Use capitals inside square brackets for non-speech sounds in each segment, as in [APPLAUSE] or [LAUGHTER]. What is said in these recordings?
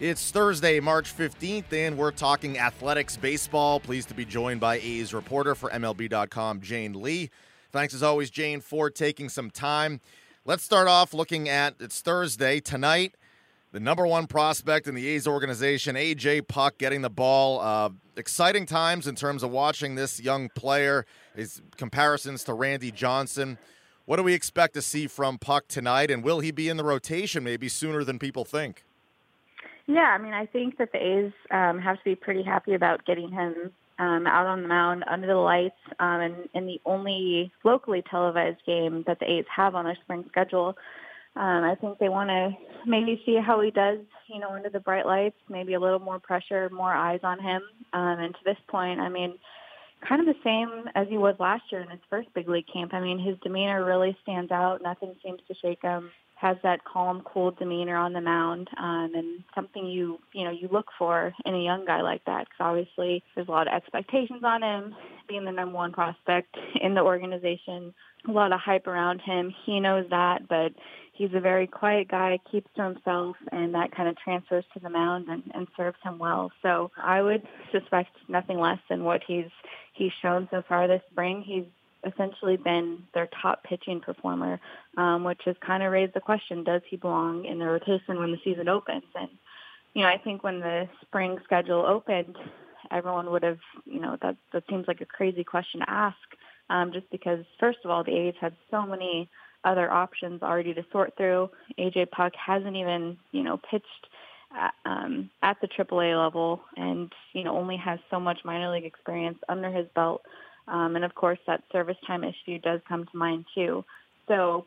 It's Thursday, March 15th, and we're talking athletics baseball. Pleased to be joined by A's reporter for MLB.com, Jane Lee. Thanks as always, Jane, for taking some time. Let's start off looking at it's Thursday tonight. The number one prospect in the A's organization, AJ Puk, getting the ball. Uh, exciting times in terms of watching this young player. His comparisons to Randy Johnson. What do we expect to see from Puk tonight, and will he be in the rotation maybe sooner than people think? Yeah, I mean, I think that the A's um, have to be pretty happy about getting him um, out on the mound under the lights um, and in the only locally televised game that the A's have on their spring schedule. Um, I think they want to maybe see how he does, you know, under the bright lights, maybe a little more pressure, more eyes on him. Um, and to this point, I mean, kind of the same as he was last year in his first big league camp. I mean, his demeanor really stands out. Nothing seems to shake him has that calm, cool demeanor on the mound, um, and something you you know you look for in a young guy like that. Because obviously there's a lot of expectations on him, being the number one prospect in the organization. A lot of hype around him. He knows that, but he's a very quiet guy, keeps to himself, and that kind of transfers to the mound and, and serves him well. So I would suspect nothing less than what he's he's shown so far this spring. He's essentially been their top pitching performer, um, which has kind of raised the question, does he belong in the rotation when the season opens? And, you know, I think when the spring schedule opened, everyone would have, you know, that, that seems like a crazy question to ask, um, just because, first of all, the A's had so many other options already to sort through. AJ Puk hasn't even, you know, pitched at, um, at the AAA level and, you know, only has so much minor league experience under his belt. Um, and of course, that service time issue does come to mind too. So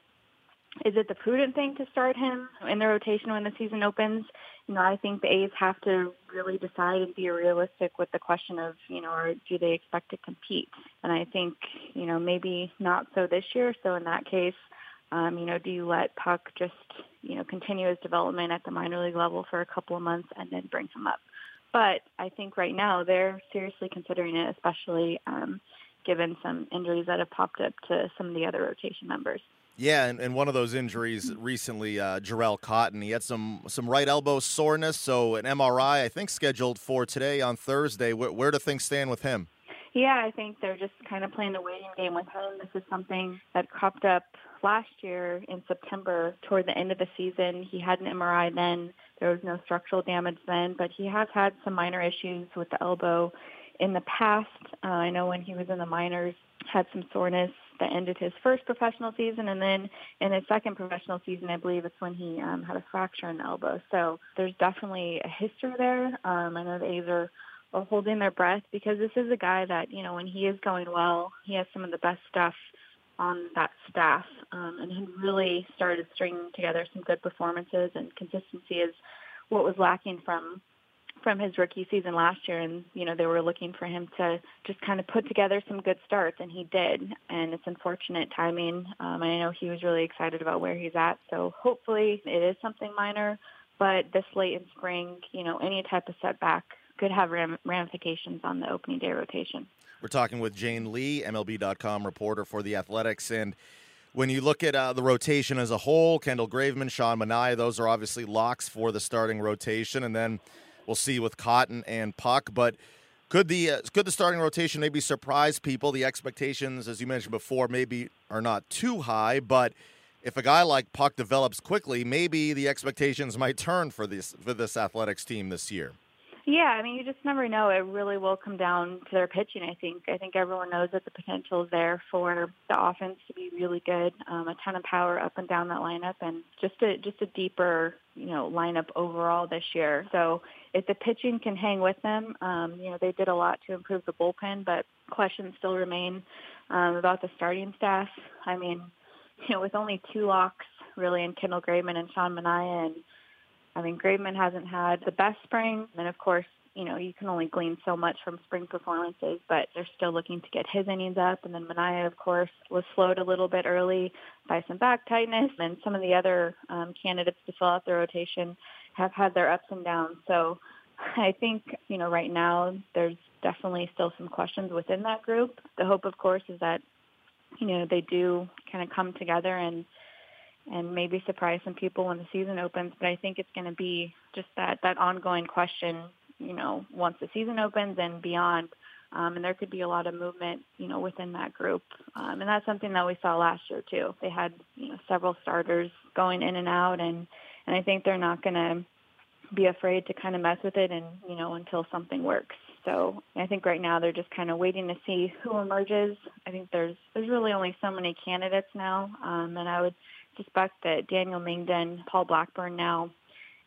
is it the prudent thing to start him in the rotation when the season opens? You know, I think the A's have to really decide and be realistic with the question of, you know, or do they expect to compete? And I think, you know, maybe not so this year. So in that case, um, you know, do you let Puk just, you know, continue his development at the minor league level for a couple of months and then bring him up? But I think right now they're seriously considering it, especially um, given some injuries that have popped up to some of the other rotation members. Yeah, and, and one of those injuries recently, uh, Jharel Cotton, he had some some right elbow soreness, so an MRI I think scheduled for today on Thursday. Where, where do things stand with him? Yeah, I think they're just kind of playing the waiting game with him. This is something that cropped up last year in September toward the end of the season. He had an MRI then. There was no structural damage then, but he has had some minor issues with the elbow in the past, uh, I know when he was in the minors, had some soreness that ended his first professional season, and then in his second professional season, I believe it's when he um, had a fracture in the elbow. So there's definitely a history there. Um, I know the A's are, are holding their breath because this is a guy that you know when he is going well, he has some of the best stuff on that staff, um, and he really started stringing together some good performances and consistency is what was lacking from from his rookie season last year and you know they were looking for him to just kind of put together some good starts and he did. And it's unfortunate timing. Um, i know he was really excited about where he's at. So hopefully it is something minor but this late in spring you know any type of setback could have ram- ramifications on the opening day rotation. We're talking with jane lee mlb.com reporter for the athletics. And when you look at uh, the rotation as a whole, Kendall Graveman, Sean Manaea, those are obviously locks for the starting rotation. And then We'll see with Cotton and Puk, but could the uh, could the starting rotation maybe surprise people? The expectations, as you mentioned before, maybe are not too high, but if a guy like Puk develops quickly, maybe the expectations might turn for this for this athletics team this year. Yeah, I mean, you just never know. It really will come down to their pitching. I think. I think everyone knows that the potential is there for the offense to be really good. Um, a ton of power up and down that lineup, and just a just a deeper, you know, lineup overall this year. So if the pitching can hang with them, um, you know, they did a lot to improve the bullpen, but questions still remain um, about the starting staff. I mean, [LAUGHS] you know, with only two locks really in Kendall Graveman and Sean Manaea and I mean, Graveman hasn't had the best spring, and of course, you know, you can only glean so much from spring performances, but they're still looking to get his innings up. And then Manaea, of course, was slowed a little bit early by some back tightness, and some of the other um, candidates to fill out the rotation have had their ups and downs. So [LAUGHS] I think, you know, right now there's definitely still some questions within that group. The hope, of course, is that, you know, they do kind of come together and and maybe surprise some people when the season opens. But I think it's going to be just that that ongoing question, you know, once the season opens and beyond. Um, and there could be a lot of movement, you know, within that group. Um, and that's something that we saw last year too. They had, you know, several starters going in and out, and and I think they're not going to be afraid to kind of mess with it, and you know, until something works. So I think right now they're just kind of waiting to see who emerges. I think there's there's really only so many candidates now, um, and I would suspect that Daniel Mengden, Paul Blackburn now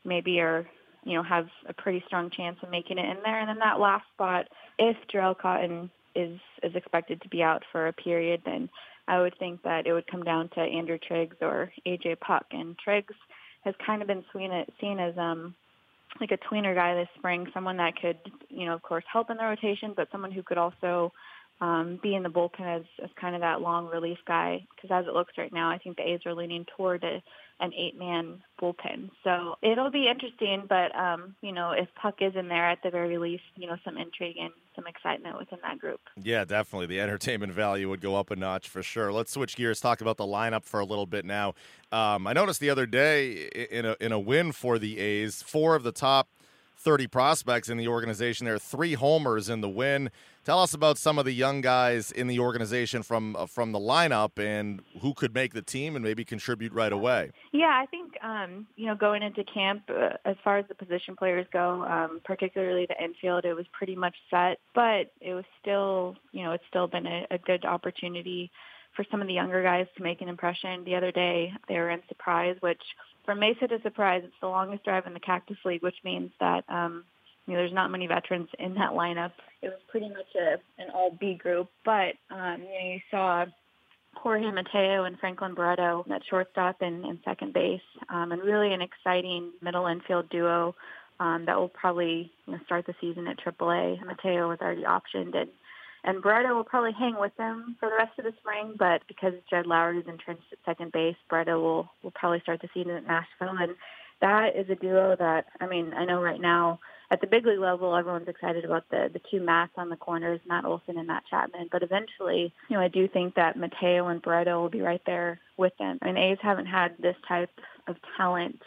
maybe are, you know, have a pretty strong chance of making it in there. And then that last spot, if Jharel Cotton is is expected to be out for a period, then I would think that it would come down to Andrew Triggs or AJ Puk. And Triggs has kind of been seen as um like a tweener guy this spring, someone that could, you know, of course help in the rotation, but someone who could also um, be in the bullpen as, as kind of that long relief guy. Because as it looks right now, I think the A's are leaning toward a, an eight-man bullpen. So it'll be interesting. But um, you know, if Puk is in there, at the very least, you know, some intrigue and some excitement within that group. Yeah, definitely. The entertainment value would go up a notch for sure. Let's switch gears. Talk about the lineup for a little bit now. Um, I noticed the other day in a in a win for the A's, four of the top 30 prospects in the organization. There are three homers in the win. Tell us about some of the young guys in the organization from uh, from the lineup and who could make the team and maybe contribute right away. Yeah, I think um, you know going into camp, uh, as far as the position players go, um, particularly the infield, it was pretty much set, but it was still you know it's still been a, a good opportunity for some of the younger guys to make an impression. The other day, they were in Surprise, which from Mesa to Surprise, it's the longest drive in the Cactus League, which means that um, you know there's not many veterans in that lineup. It was pretty much a, an all B group, but um, you know you saw Jorge Mateo and Franklin Barreto at shortstop and, and second base, um, and really an exciting middle infield duo um, that will probably you know, start the season at AAA. Mateo was already optioned, and and Barreto will probably hang with them for the rest of the spring, but because Jed Lowrie is entrenched at second base, Barreto will, will probably start the season at Nashville. And that is a duo that, I mean, I know right now at the big league level, everyone's excited about the, the two Matts on the corners, Matt Olson and Matt Chapman. But eventually, you know, I do think that Mateo and Barreto will be right there with them. I mean, A's haven't had this type of talent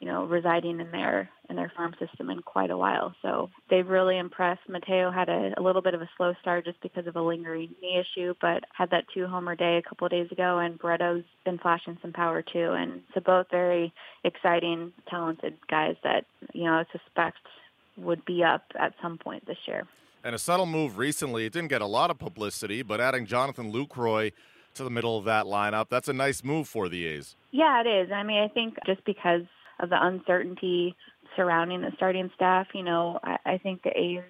you know, residing in their in their farm system in quite a while. So they've really impressed. Mateo had a, a little bit of a slow start just because of a lingering knee issue, but had that two homer day a couple of days ago, and Barreto's been flashing some power too. And so both very exciting, talented guys that you know I suspect would be up at some point this year. And a subtle move recently. It didn't get a lot of publicity, but adding Jonathan Lucroy to the middle of that lineup, that's a nice move for the A's. Yeah, it is. I mean, I think just because of the uncertainty surrounding the starting staff. You know, I, I think the A's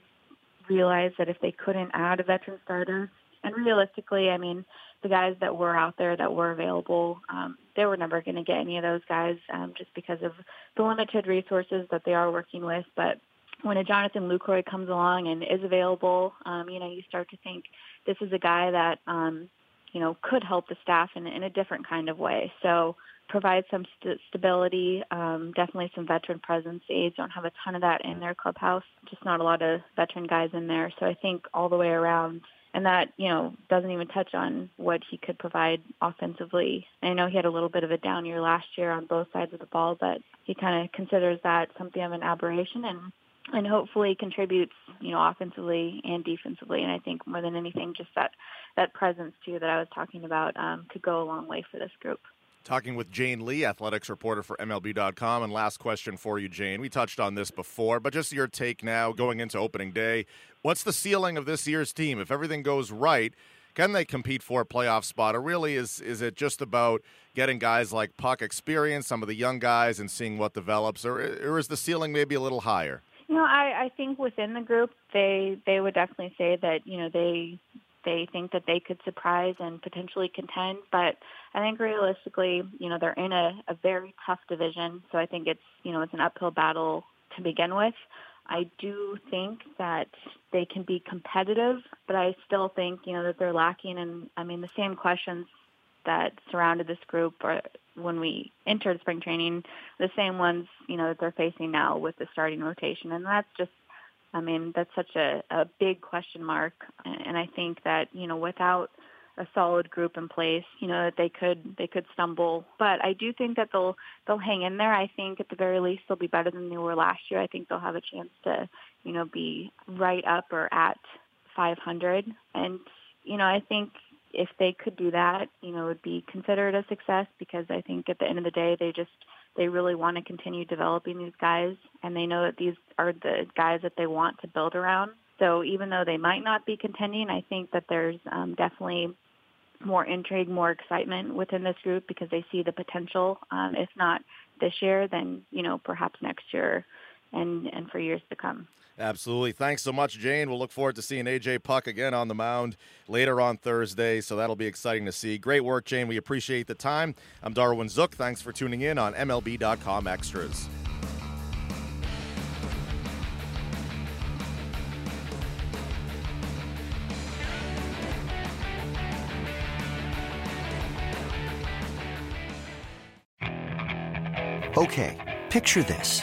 realized that if they couldn't add a veteran starter, and realistically, I mean, the guys that were out there that were available, um, they were never going to get any of those guys um, just because of the limited resources that they are working with. But when a Jonathan Lucroy comes along and is available, um, you know, you start to think this is a guy that, um, you know, could help the staff in, in a different kind of way. So provide some st- stability, um, definitely some veteran presence. A's don't have a ton of that in their clubhouse, just not a lot of veteran guys in there. So I think all the way around, and that, you know, doesn't even touch on what he could provide offensively. I know he had a little bit of a down year last year on both sides of the ball, but he kind of considers that something of an aberration and and hopefully contributes, you know, offensively and defensively. And I think more than anything, just that that presence too that I was talking about um, could go a long way for this group. Talking with Jane Lee, athletics reporter for MLB.com. And last question for you, Jane. We touched on this before, but just your take now going into opening day. What's the ceiling of this year's team? If everything goes right, can they compete for a playoff spot? Or really is is it just about getting guys like Puk experience, some of the young guys, and seeing what develops? Or, or is the ceiling maybe a little higher? You know, I, I think within the group they they would definitely say that, you know, they they think that they could surprise and potentially contend. But I think realistically, you know, they're in a, a very tough division. So I think it's, you know, it's an uphill battle to begin with. I do think that they can be competitive, but I still think, you know, that they're lacking. And I mean, the same questions that surrounded this group or when we entered spring training, the same ones, you know, that they're facing now with the starting rotation. And that's just I mean, that's such a, a big question mark. And I think that, you know, without a solid group in place, you know, that they could they could stumble. But I do think that they'll they'll hang in there. I think at the very least they'll be better than they were last year. I think they'll have a chance to, you know, be right up or at 500. And you know, I think if they could do that, you know, it would be considered a success because I think at the end of the day they just they really want to continue developing these guys and they know that these are the guys that they want to build around. So even though they might not be contending, I think that there's um, definitely more intrigue, more excitement within this group because they see the potential. Um, if not this year, then you know perhaps next year, and and for years to come. Absolutely. Thanks so much, Jane. We'll look forward to seeing AJ Puk again on the mound later on Thursday, so that'll be exciting to see. Great work, Jane. We appreciate the time. I'm Darwin Zook. Thanks for tuning in on MLB.com Extras. Okay, picture this.